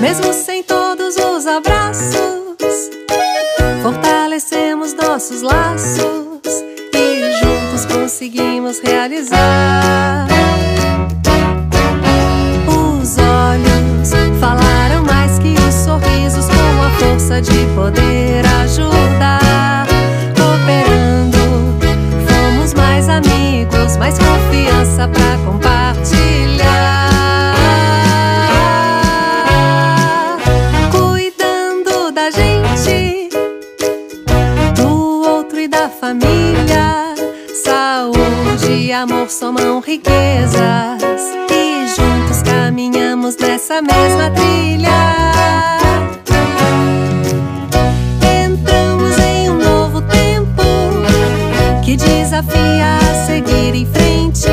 Mesmo sem todos os abraços, fortalecemos nossos laços e juntos conseguimos realizar. Os olhos falaram mais que os sorrisos com a força de poder ajudar. Cooperando, fomos mais amigos, mais confiança pra compartilhar. Da gente, do outro e da família. Saúde e amor somam riquezas. E juntos caminhamos nessa mesma trilha. Entramos em um novo tempo que desafia a seguir em frente.